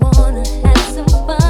wanna have some fun.